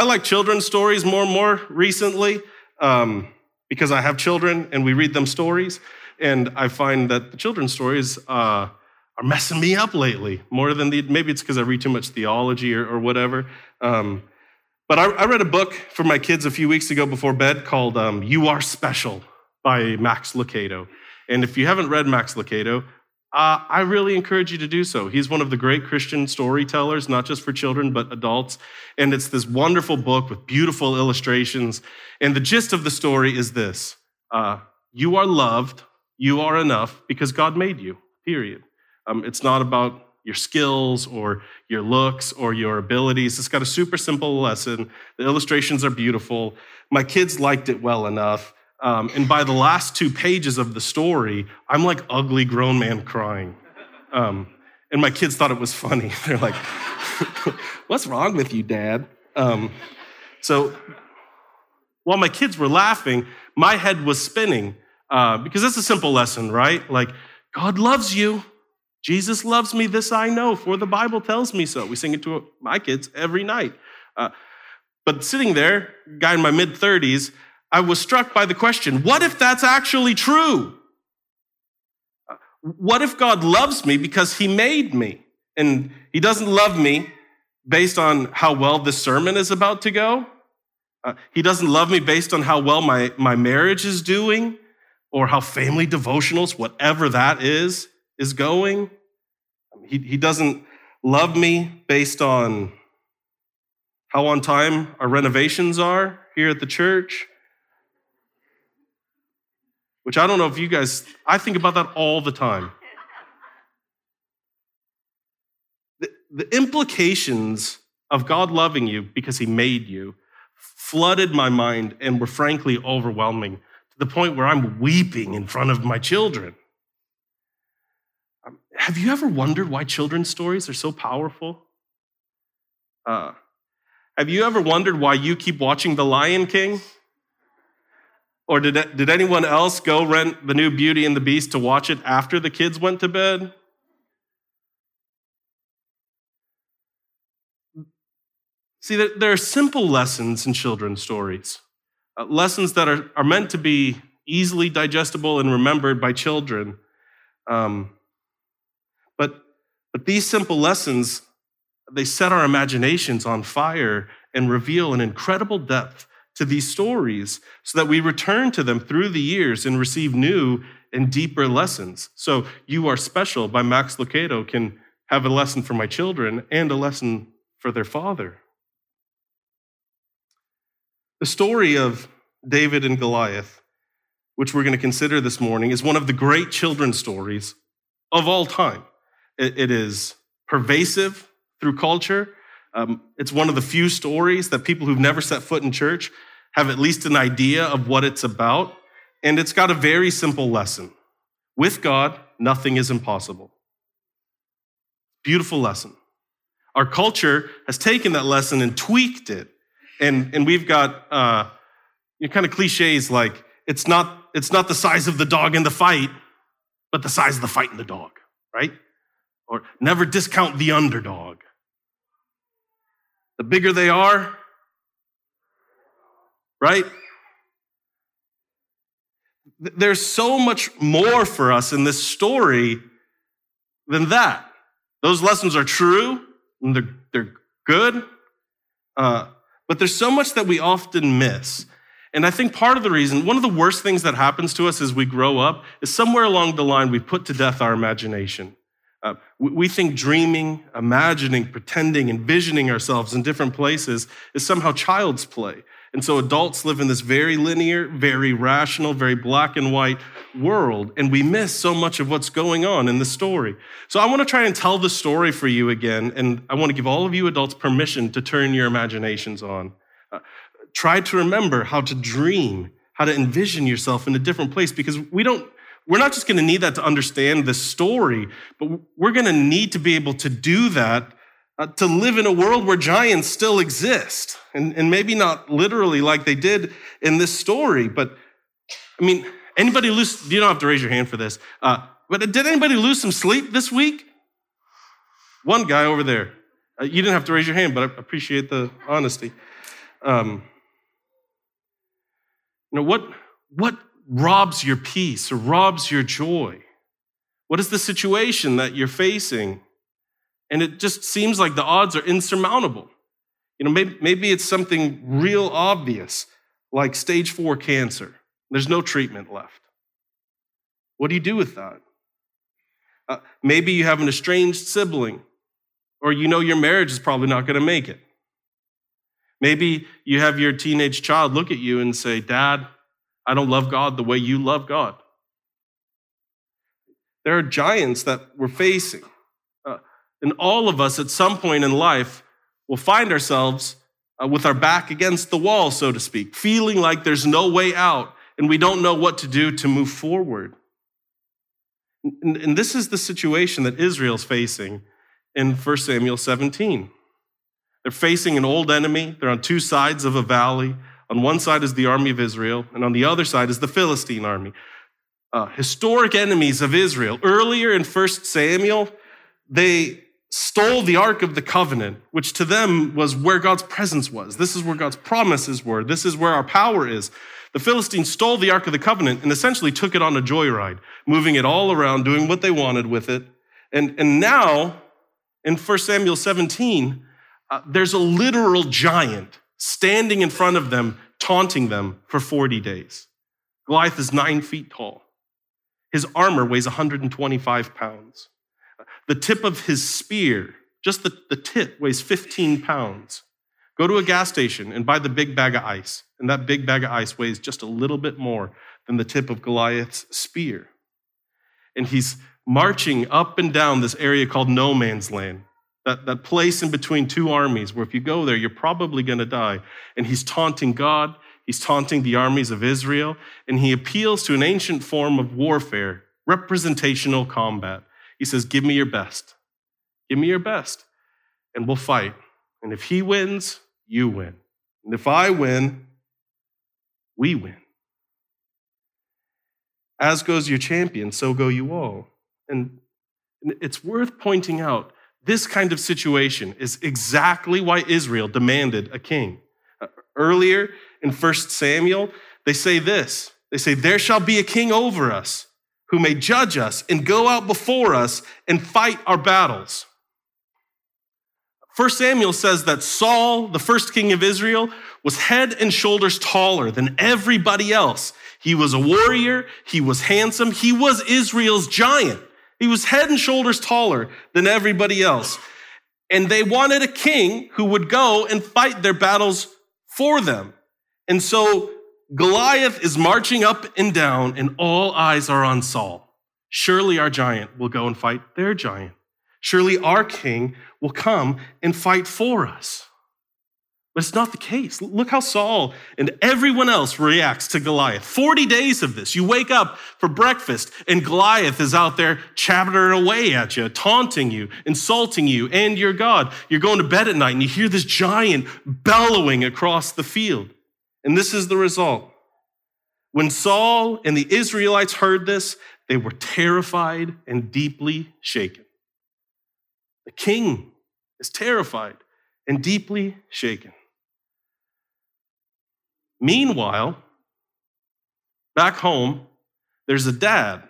I like children's stories more and more recently um, because I have children and we read them stories. And I find that the children's stories uh, are messing me up lately more than the, maybe it's because I read too much theology or, or whatever. Um, but I, I, read a book for my kids a few weeks ago before bed called um, You Are Special by Max Lucado. And if you haven't read Max Lucado, uh, I really encourage you to do so. He's one of the great Christian storytellers, not just for children, but adults. And it's this wonderful book with beautiful illustrations. And the gist of the story is this uh, You are loved, you are enough because God made you, period. Um, it's not about your skills or your looks or your abilities. It's got a super simple lesson. The illustrations are beautiful. My kids liked it well enough. Um, and by the last two pages of the story, I'm like ugly grown man crying. Um, and my kids thought it was funny. They're like, What's wrong with you, Dad? Um, so while my kids were laughing, my head was spinning uh, because it's a simple lesson, right? Like, God loves you. Jesus loves me, this I know, for the Bible tells me so. We sing it to my kids every night. Uh, but sitting there, guy in my mid 30s, I was struck by the question what if that's actually true? What if God loves me because he made me? And he doesn't love me based on how well this sermon is about to go. Uh, he doesn't love me based on how well my, my marriage is doing or how family devotionals, whatever that is, is going. He, he doesn't love me based on how on time our renovations are here at the church which I don't know if you guys, I think about that all the time. The, the implications of God loving you because he made you flooded my mind and were frankly overwhelming to the point where I'm weeping in front of my children. Um, have you ever wondered why children's stories are so powerful? Uh, have you ever wondered why you keep watching The Lion King? Or did, did anyone else go rent the new Beauty and the Beast to watch it after the kids went to bed? See, there are simple lessons in children's stories, uh, lessons that are, are meant to be easily digestible and remembered by children. Um, but, but these simple lessons, they set our imaginations on fire and reveal an incredible depth to these stories so that we return to them through the years and receive new and deeper lessons. So, You Are Special by Max Lucado can have a lesson for my children and a lesson for their father. The story of David and Goliath, which we're going to consider this morning, is one of the great children's stories of all time. It is pervasive through culture. Um, it's one of the few stories that people who've never set foot in church have at least an idea of what it's about. And it's got a very simple lesson. With God, nothing is impossible. Beautiful lesson. Our culture has taken that lesson and tweaked it. And, and we've got uh, you know, kind of cliches like it's not, it's not the size of the dog in the fight, but the size of the fight in the dog, right? Or never discount the underdog. The bigger they are, right? There's so much more for us in this story than that. Those lessons are true and they're, they're good, uh, but there's so much that we often miss. And I think part of the reason, one of the worst things that happens to us as we grow up is somewhere along the line we put to death our imagination. Uh, we, think dreaming, imagining, pretending, envisioning ourselves in different places is somehow child's play. And so adults live in this very linear, very rational, very black and white world, and we miss so much of what's going on in the story. So I want to try and tell the story for you again, and I want to give all of you adults permission to turn your imaginations on. Uh, try to remember how to dream, how to envision yourself in a different place, because we don't, we're not just going to need that to understand the story, but we're going to need to be able to do that uh, to live in a world where giants still exist. And, and maybe not literally like they did in this story, but I mean, anybody lose, you don't have to raise your hand for this, uh, but did anybody lose some sleep this week? One guy over there. Uh, you didn't have to raise your hand, but I appreciate the honesty. Um, you know, what, what robs your peace or robs your joy? What is the situation that you're facing? And it just seems like the odds are insurmountable. You know, maybe, maybe it's something real obvious, like stage four cancer. There's no treatment left. What do you do with that? Uh, maybe you have an estranged sibling, or you know your marriage is probably not going to make it. Maybe you have your teenage child look at you and say, Dad, I don't love God the way you love God. There are giants that we're facing. Uh, and all of us at some point in life will find ourselves uh, with our back against the wall, so to speak, feeling like there's no way out and we don't know what to do to move forward. And, and this is the situation that Israel's facing in 1 Samuel 17. They're facing an old enemy. They're on two sides of a valley. On one side is the army of Israel, and on the other side is the Philistine army. Uh, historic enemies of Israel. Earlier in 1 Samuel, they stole the Ark of the Covenant, which to them was where God's presence was. This is where God's promises were. This is where our power is. The Philistines stole the Ark of the Covenant and essentially took it on a joyride, moving it all around, doing what they wanted with it. And, and now, in 1 Samuel 17, uh, there's a literal giant standing in front of them, taunting them for 40 days. Goliath is nine feet tall. His armor weighs 125 pounds. The tip of his spear, just the, the tip, weighs 15 pounds. Go to a gas station and buy the big bag of ice, and that big bag of ice weighs just a little bit more than the tip of Goliath's spear. And he's marching up and down this area called no man's land that, that place in between two armies where if you go there, you're probably going to die. And he's taunting God, he's taunting the armies of Israel, and he appeals to an ancient form of warfare, representational combat. He says, Give me your best. Give me your best, and we'll fight. And if he wins, you win. And if I win, we win. As goes your champion, so go you all. And it's worth pointing out this kind of situation is exactly why Israel demanded a king. Earlier in 1 Samuel, they say this they say, There shall be a king over us who may judge us and go out before us and fight our battles. 1 Samuel says that Saul, the first king of Israel, was head and shoulders taller than everybody else. He was a warrior, he was handsome, he was Israel's giant. He was head and shoulders taller than everybody else. And they wanted a king who would go and fight their battles for them. And so Goliath is marching up and down, and all eyes are on Saul. Surely our giant will go and fight their giant. Surely our king will come and fight for us. But it's not the case. Look how Saul and everyone else reacts to Goliath. 40 days of this. You wake up for breakfast and Goliath is out there chattering away at you, taunting you, insulting you and your God. You're going to bed at night and you hear this giant bellowing across the field. And this is the result. When Saul and the Israelites heard this, they were terrified and deeply shaken. The king is terrified and deeply shaken. Meanwhile, back home, there's a dad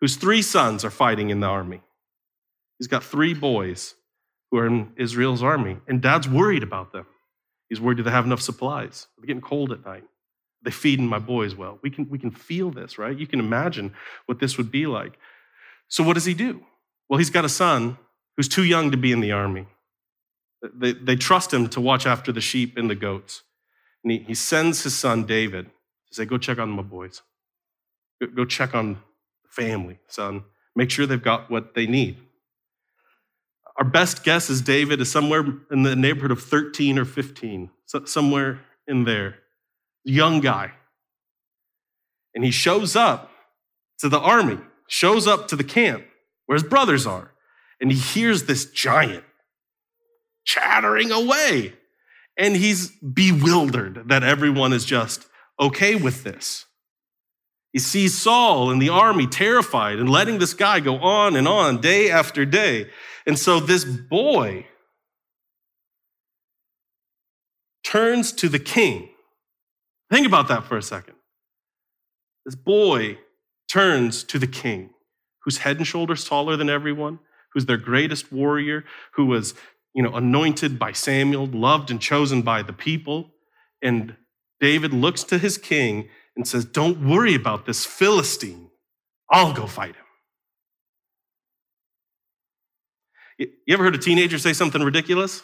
whose three sons are fighting in the army. He's got three boys who are in Israel's army, and dad's worried about them. He's worried do they have enough supplies? Are They're getting cold at night. Are they feeding my boys well? We can, we can feel this, right? You can imagine what this would be like. So, what does he do? Well, he's got a son who's too young to be in the army. They, they trust him to watch after the sheep and the goats. And he, he sends his son David to say, Go check on my boys. Go, go check on the family, son. Make sure they've got what they need. Our best guess is David is somewhere in the neighborhood of 13 or 15, so somewhere in there. Young guy. And he shows up to the army, shows up to the camp where his brothers are, and he hears this giant chattering away. And he's bewildered that everyone is just okay with this. He sees Saul and the army terrified and letting this guy go on and on day after day. And so this boy turns to the king. Think about that for a second. This boy turns to the king, who's head and shoulders taller than everyone, who's their greatest warrior, who was, you know, anointed by Samuel, loved and chosen by the people. And David looks to his king and says, Don't worry about this Philistine. I'll go fight him. You ever heard a teenager say something ridiculous?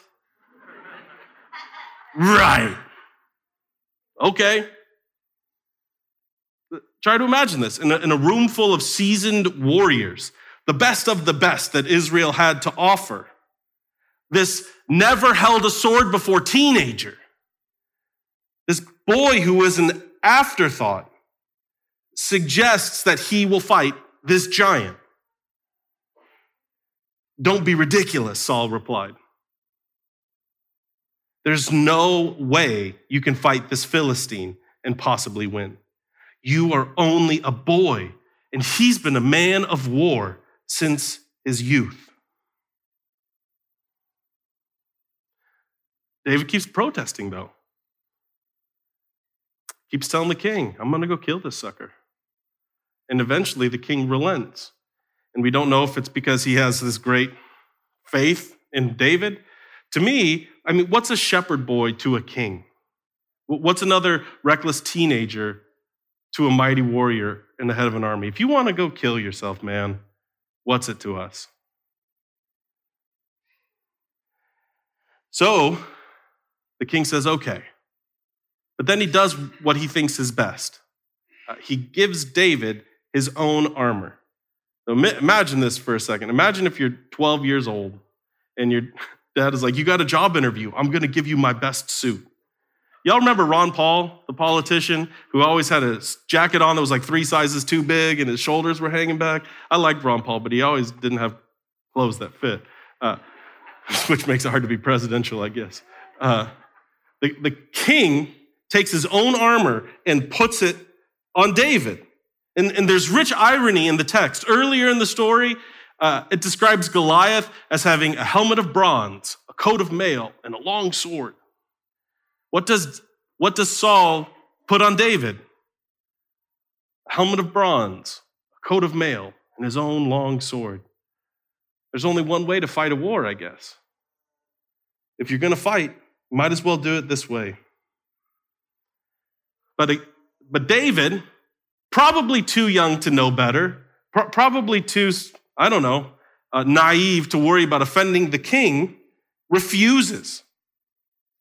right. Okay. Try to imagine this in a, in a room full of seasoned warriors, the best of the best that Israel had to offer. This never held a sword before teenager, this boy who was an afterthought, suggests that he will fight this giant. Don't be ridiculous, Saul replied. There's no way you can fight this Philistine and possibly win. You are only a boy, and he's been a man of war since his youth. David keeps protesting, though. Keeps telling the king, I'm going to go kill this sucker. And eventually the king relents. And we don't know if it's because he has this great faith in David. To me, I mean, what's a shepherd boy to a king? What's another reckless teenager to a mighty warrior in the head of an army. If you want to go kill yourself, man, what's it to us? So the king says, okay. But then he does what he thinks is best. Uh, he gives David his own armor. So imagine this for a second. Imagine if you're 12 years old and your dad is like, You got a job interview. I'm going to give you my best suit. Y'all remember Ron Paul, the politician, who always had a jacket on that was like three sizes too big and his shoulders were hanging back? I liked Ron Paul, but he always didn't have clothes that fit, uh, which makes it hard to be presidential, I guess. Uh, the, the king takes his own armor and puts it on David. And, and there's rich irony in the text. Earlier in the story, uh, it describes Goliath as having a helmet of bronze, a coat of mail, and a long sword. What does, what does Saul put on David? A helmet of bronze, a coat of mail, and his own long sword. There's only one way to fight a war, I guess. If you're going to fight, might as well do it this way. But, but David, probably too young to know better, probably too, I don't know, uh, naive to worry about offending the king, refuses.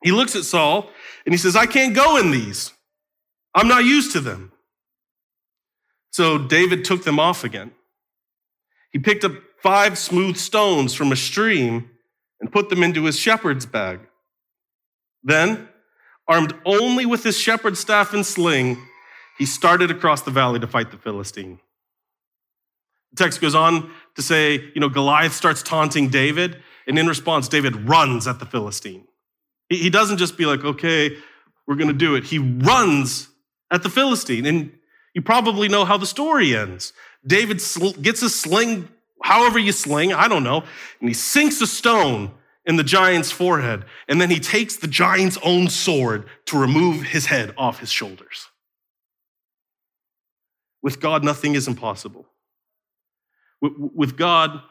He looks at Saul and he says, I can't go in these. I'm not used to them. So David took them off again. He picked up five smooth stones from a stream and put them into his shepherd's bag. Then, armed only with his shepherd's staff and sling, he started across the valley to fight the Philistine. The text goes on to say, you know, Goliath starts taunting David, and in response, David runs at the Philistine. He doesn't just be like, okay, we're going to do it. He runs at the Philistine. And you probably know how the story ends. David gets a sling, however you sling, I don't know, and he sinks a stone in the giant's forehead. And then he takes the giant's own sword to remove his head off his shoulders. With God, nothing is impossible. With God,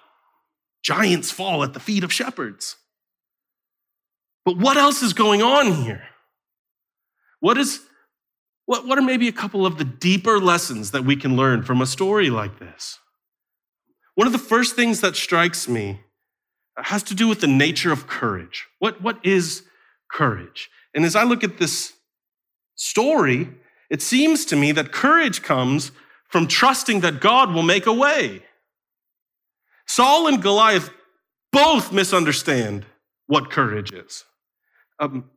giants fall at the feet of shepherds. But what else is going on here? What is what, what are maybe a couple of the deeper lessons that we can learn from a story like this? One of the first things that strikes me has to do with the nature of courage. What, what is courage? And as I look at this story, it seems to me that courage comes from trusting that God will make a way. Saul and Goliath both misunderstand what courage is. Um,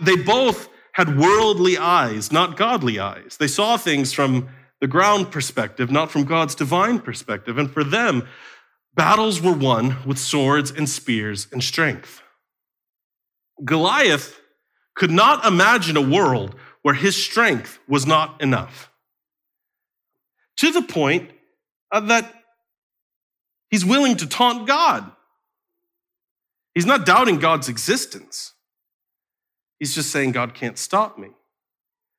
they both had worldly eyes, not godly eyes. They saw things from the ground perspective, not from God's divine perspective. And for them, battles were won with swords and spears and strength. Goliath could not imagine a world where his strength was not enough. To the point uh, that he's willing to taunt God. He's not doubting God's existence. He's just saying, God can't stop me.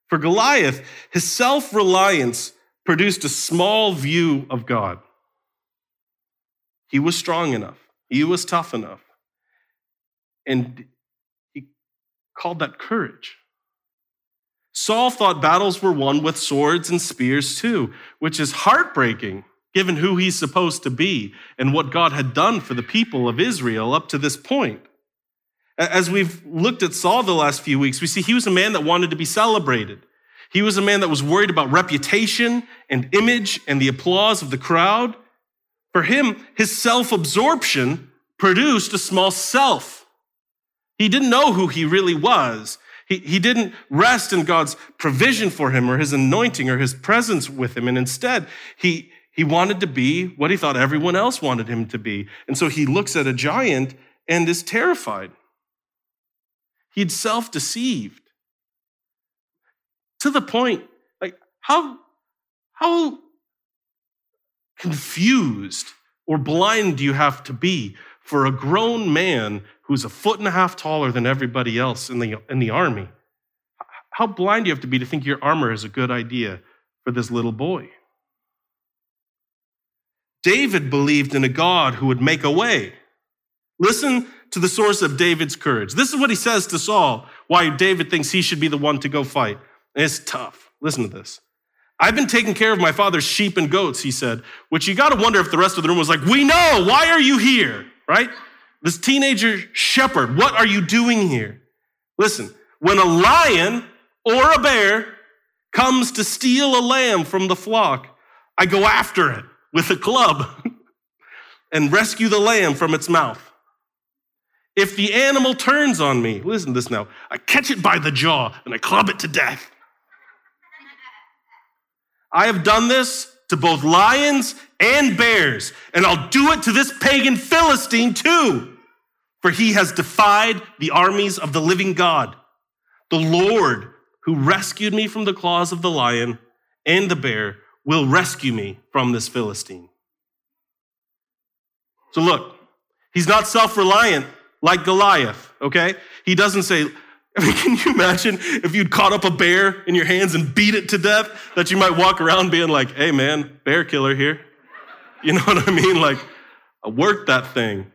For Goliath, his self reliance produced a small view of God. He was strong enough, he was tough enough. And he called that courage. Saul thought battles were won with swords and spears too, which is heartbreaking given who he's supposed to be and what God had done for the people of Israel up to this point. As we've looked at Saul the last few weeks, we see he was a man that wanted to be celebrated. He was a man that was worried about reputation and image and the applause of the crowd. For him, his self absorption produced a small self. He didn't know who he really was. He, he didn't rest in God's provision for him or his anointing or his presence with him. And instead, he, he wanted to be what he thought everyone else wanted him to be. And so he looks at a giant and is terrified. He'd self deceived to the point, like, how, how confused or blind you have to be for a grown man who's a foot and a half taller than everybody else in the, in the army? How blind do you have to be to think your armor is a good idea for this little boy? David believed in a God who would make a way. Listen to the source of David's courage. This is what he says to Saul, why David thinks he should be the one to go fight. It's tough. Listen to this. I've been taking care of my father's sheep and goats, he said, which you got to wonder if the rest of the room was like, We know, why are you here? Right? This teenager shepherd, what are you doing here? Listen, when a lion or a bear comes to steal a lamb from the flock, I go after it with a club and rescue the lamb from its mouth. If the animal turns on me, listen to this now, I catch it by the jaw and I club it to death. I have done this to both lions and bears, and I'll do it to this pagan Philistine too, for he has defied the armies of the living God. The Lord, who rescued me from the claws of the lion and the bear, will rescue me from this Philistine. So look, he's not self reliant like Goliath, okay? He doesn't say, I mean, can you imagine if you'd caught up a bear in your hands and beat it to death, that you might walk around being like, hey man, bear killer here. You know what I mean? Like, I worked that thing.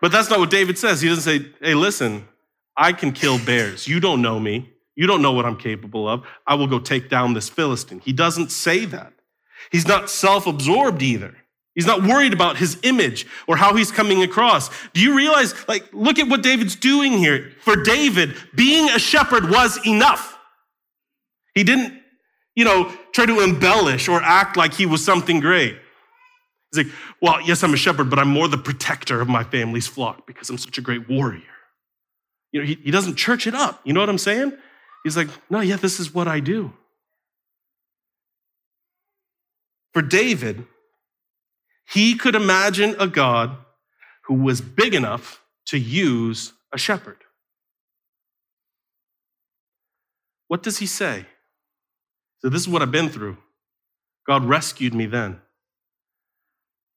But that's not what David says. He doesn't say, hey, listen, I can kill bears. You don't know me. You don't know what I'm capable of. I will go take down this Philistine. He doesn't say that. He's not self absorbed either. He's not worried about his image or how he's coming across. Do you realize, like, look at what David's doing here. For David, being a shepherd was enough. He didn't, you know, try to embellish or act like he was something great. He's like, well, yes, I'm a shepherd, but I'm more the protector of my family's flock because I'm such a great warrior. You know, he, he doesn't church it up. You know what I'm saying? He's like, no, yeah, this is what I do. For David, he could imagine a God who was big enough to use a shepherd. What does he say? So, this is what I've been through. God rescued me then.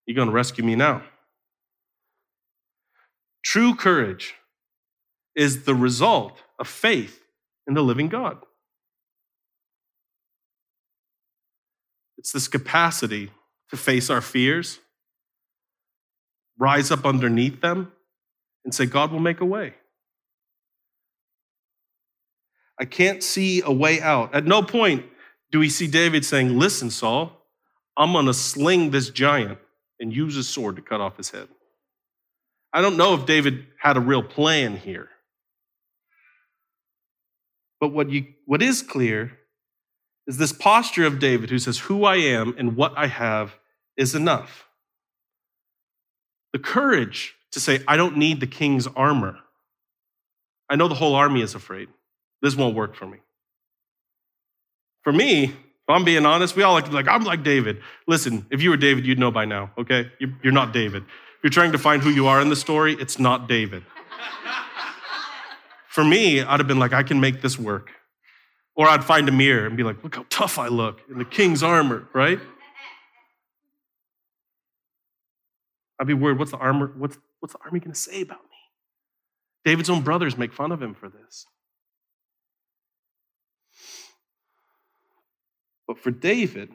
You're going to rescue me now. True courage is the result of faith in the living God. It's this capacity to face our fears, rise up underneath them, and say, God will make a way. I can't see a way out. At no point do we see David saying, Listen, Saul, I'm going to sling this giant and use his sword to cut off his head. I don't know if David had a real plan here. But what, you, what is clear is this posture of David who says, Who I am and what I have is enough. The courage to say, I don't need the king's armor. I know the whole army is afraid. This won't work for me. For me, if I'm being honest, we all like like, I'm like David. Listen, if you were David, you'd know by now, okay? You're not David. If you're trying to find who you are in the story, it's not David. For me, I'd have been like, I can make this work. Or I'd find a mirror and be like, look how tough I look in the king's armor, right? I'd be worried, what's the armor, what's, what's the army gonna say about me? David's own brothers make fun of him for this. But for David,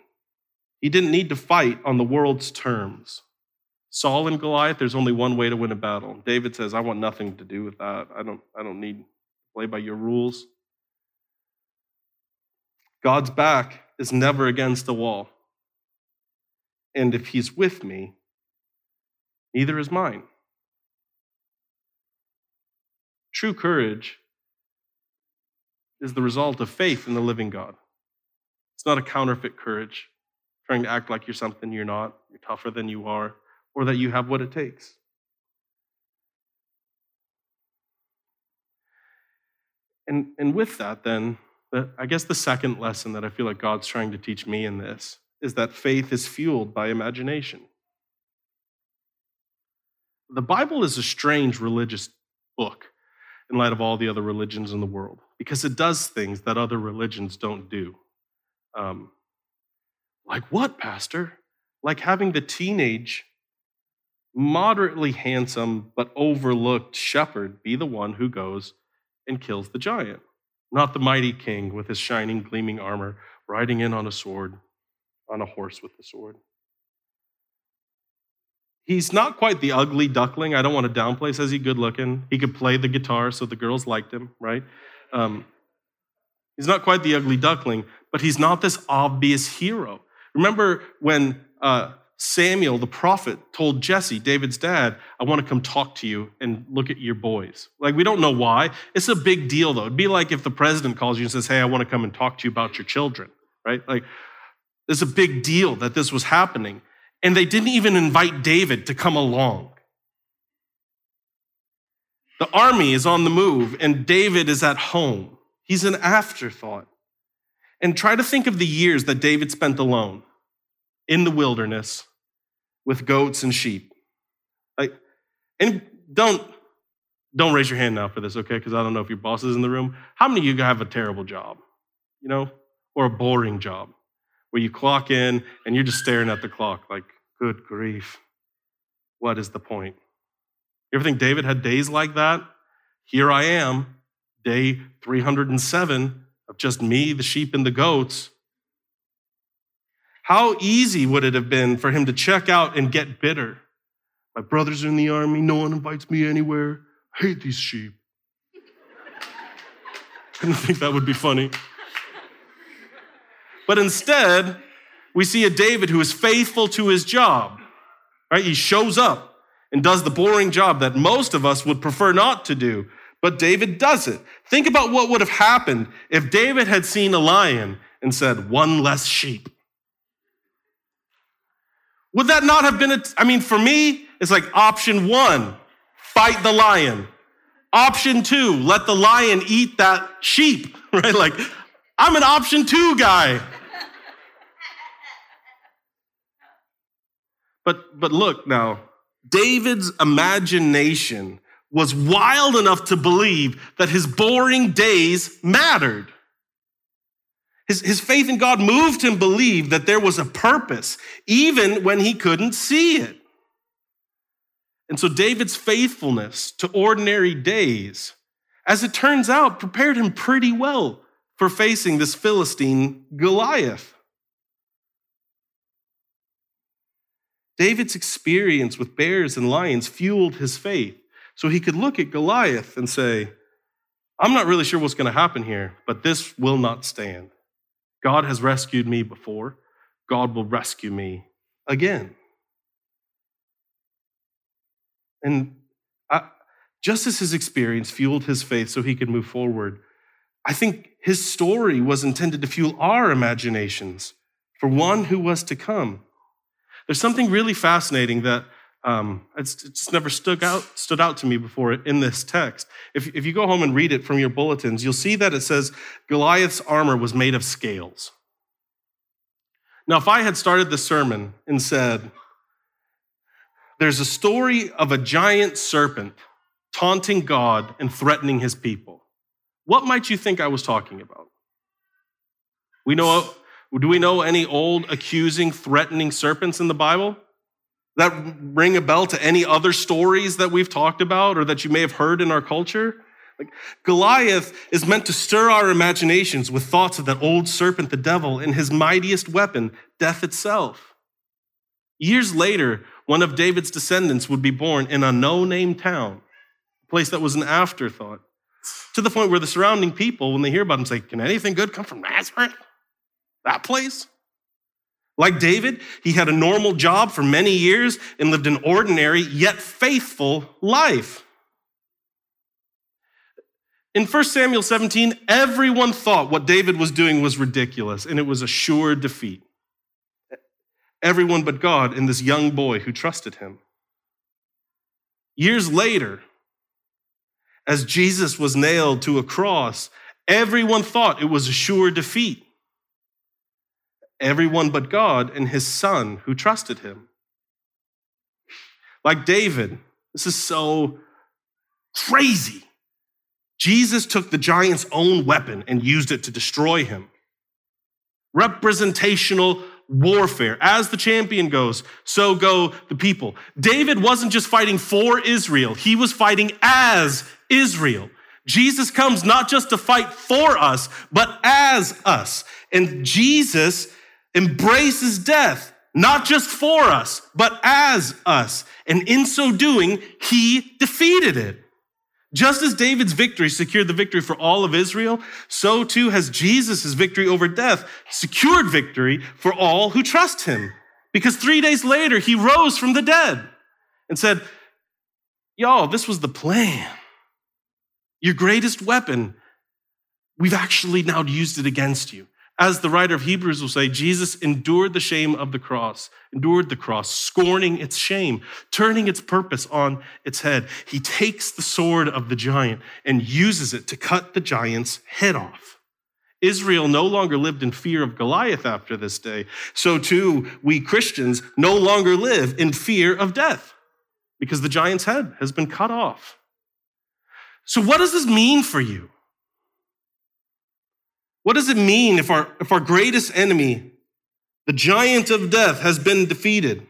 he didn't need to fight on the world's terms. Saul and Goliath, there's only one way to win a battle. David says, I want nothing to do with that. I don't, I don't need to play by your rules. God's back is never against the wall. And if he's with me, neither is mine. True courage is the result of faith in the living God. It's not a counterfeit courage, trying to act like you're something you're not, you're tougher than you are, or that you have what it takes. And, and with that, then, I guess the second lesson that I feel like God's trying to teach me in this is that faith is fueled by imagination. The Bible is a strange religious book in light of all the other religions in the world because it does things that other religions don't do. Um, like what, Pastor? Like having the teenage, moderately handsome, but overlooked shepherd be the one who goes and kills the giant, not the mighty king with his shining, gleaming armor riding in on a sword, on a horse with a sword. He's not quite the ugly duckling. I don't want to downplay. Says he's good looking. He could play the guitar, so the girls liked him, right? Um, he's not quite the ugly duckling, but he's not this obvious hero. Remember when uh, Samuel, the prophet, told Jesse, David's dad, I want to come talk to you and look at your boys. Like, we don't know why. It's a big deal, though. It'd be like if the president calls you and says, Hey, I want to come and talk to you about your children, right? Like, it's a big deal that this was happening. And they didn't even invite David to come along. The army is on the move, and David is at home. He's an afterthought. And try to think of the years that David spent alone in the wilderness with goats and sheep. Like, and don't don't raise your hand now for this, okay? Because I don't know if your boss is in the room. How many of you have a terrible job, you know, or a boring job where you clock in and you're just staring at the clock, like, good grief, what is the point? You ever think David had days like that? Here I am, day 307 of just me, the sheep, and the goats. How easy would it have been for him to check out and get bitter? My brothers are in the army, no one invites me anywhere. I hate these sheep. I didn't think that would be funny. But instead, we see a David who is faithful to his job. Right? He shows up and does the boring job that most of us would prefer not to do. But David does it. Think about what would have happened if David had seen a lion and said, one less sheep. Would that not have been a, I mean, for me, it's like option one, fight the lion. Option two, let the lion eat that sheep, right? Like, I'm an option two guy. But, but look now, David's imagination was wild enough to believe that his boring days mattered. His, his faith in God moved him to believe that there was a purpose, even when he couldn't see it. And so David's faithfulness to ordinary days, as it turns out, prepared him pretty well for facing this Philistine Goliath. David's experience with bears and lions fueled his faith. So he could look at Goliath and say, I'm not really sure what's going to happen here, but this will not stand. God has rescued me before. God will rescue me again. And I, just as his experience fueled his faith so he could move forward, I think his story was intended to fuel our imaginations for one who was to come. There's something really fascinating that um, it's, just never stood out, stood out to me before in this text. If, if you go home and read it from your bulletins, you'll see that it says Goliath's armor was made of scales. Now, if I had started the sermon and said, there's a story of a giant serpent taunting God and threatening his people, what might you think I was talking about? We know, do we know any old accusing, threatening serpents in the Bible? That ring a bell to any other stories that we've talked about or that you may have heard in our culture? Like Goliath is meant to stir our imaginations with thoughts of that old serpent, the devil, and his mightiest weapon, death itself. Years later, one of David's descendants would be born in a no name town, a place that was an afterthought, to the point where the surrounding people, when they hear about him, say, Can anything good come from Nazareth? That place? Like David, he had a normal job for many years and lived an ordinary yet faithful life. In 1 Samuel 17, everyone thought what David was doing was ridiculous and it was a sure defeat. Everyone but God and this young boy who trusted him. Years later, as Jesus was nailed to a cross, everyone thought it was a sure defeat everyone but God and his son who trusted him. Like David, this is so crazy. Jesus took the giant's own weapon and used it to destroy him. Representational warfare. As the champion goes, so go the people. David wasn't just fighting for Israel, he was fighting as Israel. Jesus comes not just to fight for us, but as us. And Jesus embraces death, not just for us, but as us. And in so doing, he defeated it. Just as David's victory secured the victory for all of Israel, so too has Jesus' victory over death secured victory for all who trust him. Because three days later, he rose from the dead and said, Y'all, this was the plan. Your greatest weapon, we've actually now used it against you. As the writer of Hebrews will say, Jesus endured the shame of the cross, endured the cross, scorning its shame, turning its purpose on its head. He takes the sword of the giant and uses it to cut the giant's head off. Israel no longer lived in fear of Goliath after this day. So too, we Christians no longer live in fear of death because the giant's head has been cut off. So, what does this mean for you? What does it mean if our, if our greatest enemy, the giant of death, has been defeated?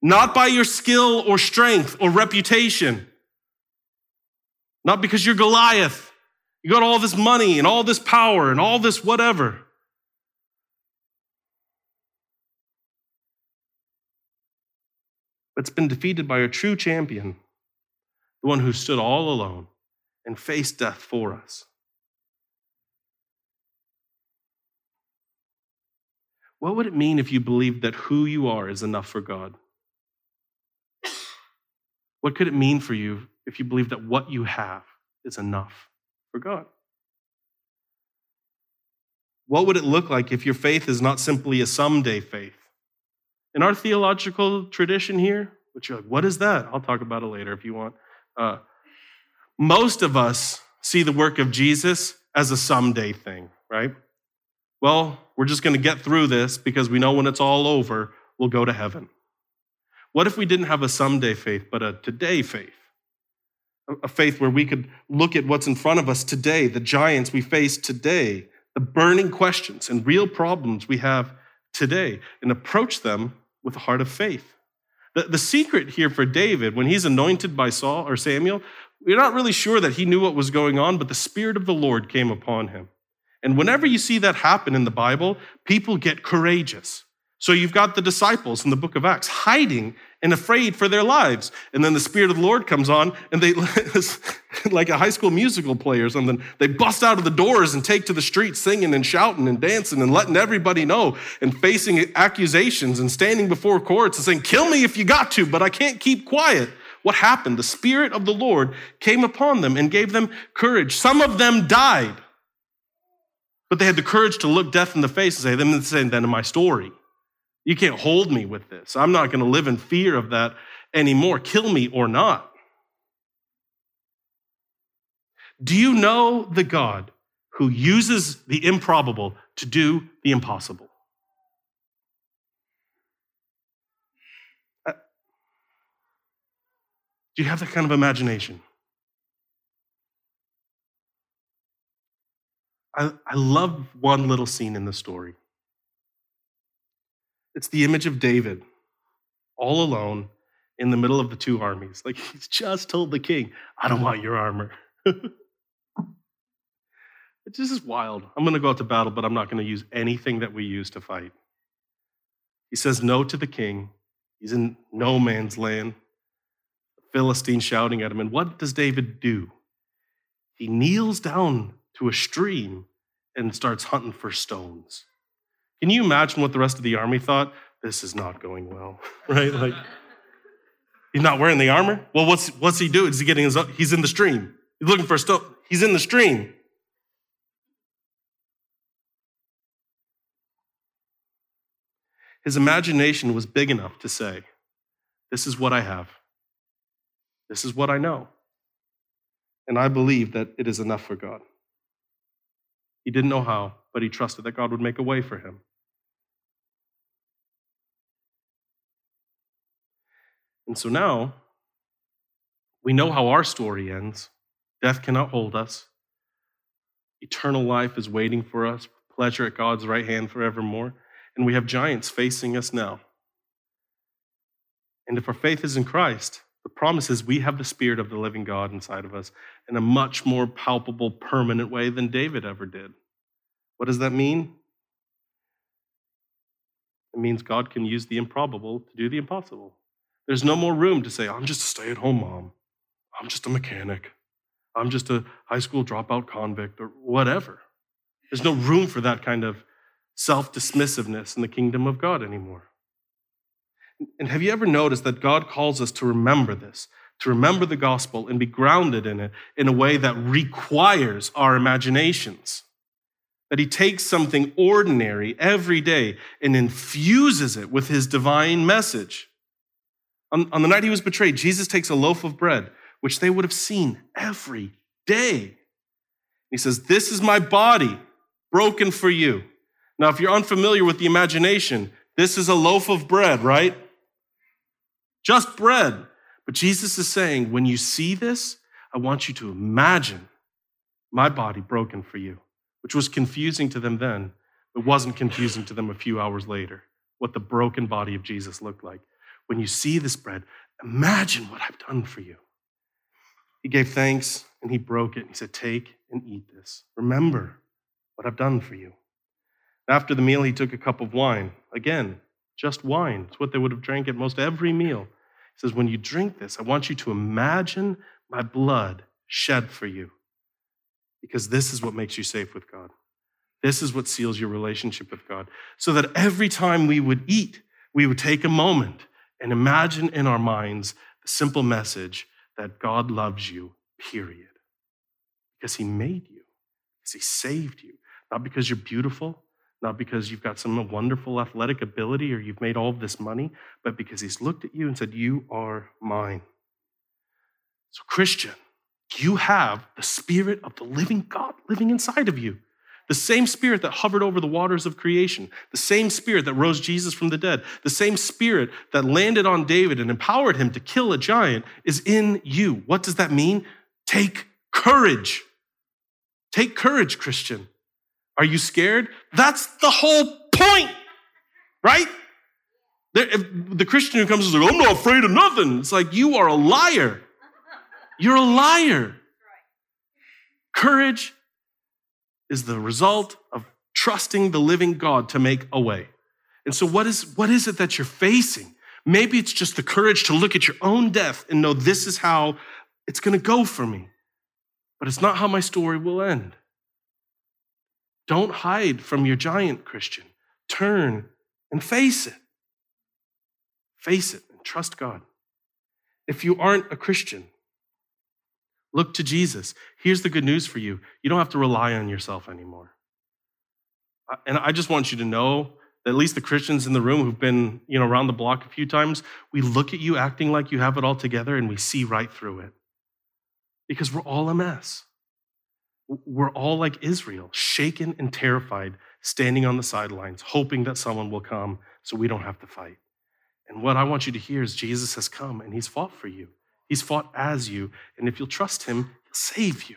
Not by your skill or strength or reputation, not because you're Goliath. You got all this money and all this power and all this whatever. But it's been defeated by a true champion, the one who stood all alone and faced death for us. What would it mean if you believed that who you are is enough for God? What could it mean for you if you believe that what you have is enough for God? What would it look like if your faith is not simply a someday faith? In our theological tradition here, which you're like, what is that? I'll talk about it later if you want. Uh, most of us see the work of Jesus as a someday thing, right? Well, we're just going to get through this because we know when it's all over, we'll go to heaven. What if we didn't have a someday faith, but a today faith? A faith where we could look at what's in front of us today, the giants we face today, the burning questions and real problems we have today, and approach them with a heart of faith. The, the secret here for David, when he's anointed by Saul or Samuel, we're not really sure that he knew what was going on, but the Spirit of the Lord came upon him. And whenever you see that happen in the Bible, people get courageous. So you've got the disciples in the book of Acts hiding and afraid for their lives. And then the Spirit of the Lord comes on, and they, like a high school musical play or something, they bust out of the doors and take to the streets singing and shouting and dancing and letting everybody know and facing accusations and standing before courts and saying, Kill me if you got to, but I can't keep quiet. What happened? The Spirit of the Lord came upon them and gave them courage. Some of them died. But they had the courage to look death in the face and say, "Them saying that in my story. You can't hold me with this. I'm not going to live in fear of that anymore. Kill me or not. Do you know the God who uses the improbable to do the impossible? Uh, do you have that kind of imagination? I, I love one little scene in the story. It's the image of David all alone in the middle of the two armies. Like he's just told the king, I don't want your armor. this is wild. I'm going to go out to battle, but I'm not going to use anything that we use to fight. He says no to the king. He's in no man's land. The Philistine shouting at him. And what does David do? He kneels down to a stream and starts hunting for stones. Can you imagine what the rest of the army thought? This is not going well, right? Like, he's not wearing the armor. Well, what's what's he doing? Is he getting his? He's in the stream. He's looking for a stone. He's in the stream. His imagination was big enough to say, This is what I have. This is what I know. And I believe that it is enough for God. He didn't know how, but he trusted that God would make a way for him. And so now we know how our story ends. Death cannot hold us. Eternal life is waiting for us, pleasure at God's right hand forevermore. And we have giants facing us now. And if our faith is in Christ, the promise is we have the Spirit of the living God inside of us in a much more palpable, permanent way than David ever did. What does that mean? It means God can use the improbable to do the impossible. There's no more room to say, I'm just a stay at home mom. I'm just a mechanic. I'm just a high school dropout convict or whatever. There's no room for that kind of self dismissiveness in the kingdom of God anymore. And have you ever noticed that God calls us to remember this, to remember the gospel and be grounded in it in a way that requires our imaginations? That He takes something ordinary every day and infuses it with His divine message. On, on the night he was betrayed, Jesus takes a loaf of bread, which they would have seen every day. He says, This is my body broken for you. Now, if you're unfamiliar with the imagination, this is a loaf of bread, right? Just bread. But Jesus is saying, when you see this, I want you to imagine my body broken for you, which was confusing to them then. It wasn't confusing to them a few hours later, what the broken body of Jesus looked like when you see this bread, imagine what I've done for you. He gave thanks and he broke it. He said, Take and eat this. Remember what I've done for you. After the meal, he took a cup of wine. Again, just wine. It's what they would have drank at most every meal. Says, When you drink this, I want you to imagine my blood shed for you. Because this is what makes you safe with God. This is what seals your relationship with God. So that every time we would eat, we would take a moment and imagine in our minds the simple message that God loves you, period. Because He made you, because He saved you, not because you're beautiful, not because you've got some wonderful athletic ability or you've made all of this money, but because He's looked at you and said, You are mine. So, Christian, you have the Spirit of the living God living inside of you. The same spirit that hovered over the waters of creation, the same spirit that rose Jesus from the dead, the same spirit that landed on David and empowered him to kill a giant is in you. What does that mean? Take courage. Take courage, Christian. Are you scared? That's the whole point, right? The Christian who comes is like, I'm not afraid of nothing. It's like, you are a liar. You're a liar. Courage is the result of trusting the living God to make a way. And so, what is, what is it that you're facing? Maybe it's just the courage to look at your own death and know this is how it's going to go for me. But it's not how my story will end. Don't hide from your giant, Christian. Turn and face it. Face it and trust God. If you aren't a Christian, Look to Jesus. Here's the good news for you you don't have to rely on yourself anymore. And I just want you to know that at least the Christians in the room who've been you know, around the block a few times, we look at you acting like you have it all together and we see right through it. Because we're all a mess. We're all like Israel, shaken and terrified, standing on the sidelines, hoping that someone will come so we don't have to fight. And what I want you to hear is Jesus has come and he's fought for you. He's fought as you. And if you'll trust him, he'll save you.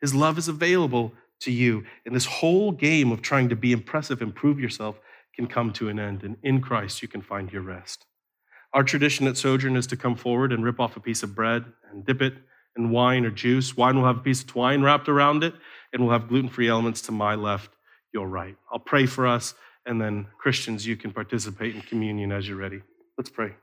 His love is available to you. And this whole game of trying to be impressive and prove yourself can come to an end. And in Christ, you can find your rest. Our tradition at Sojourn is to come forward and rip off a piece of bread and dip it in wine or juice. Wine will have a piece of twine wrapped around it, and we'll have gluten free elements to my left, your right. I'll pray for us, and then Christians, you can participate in communion as you're ready. Let's pray.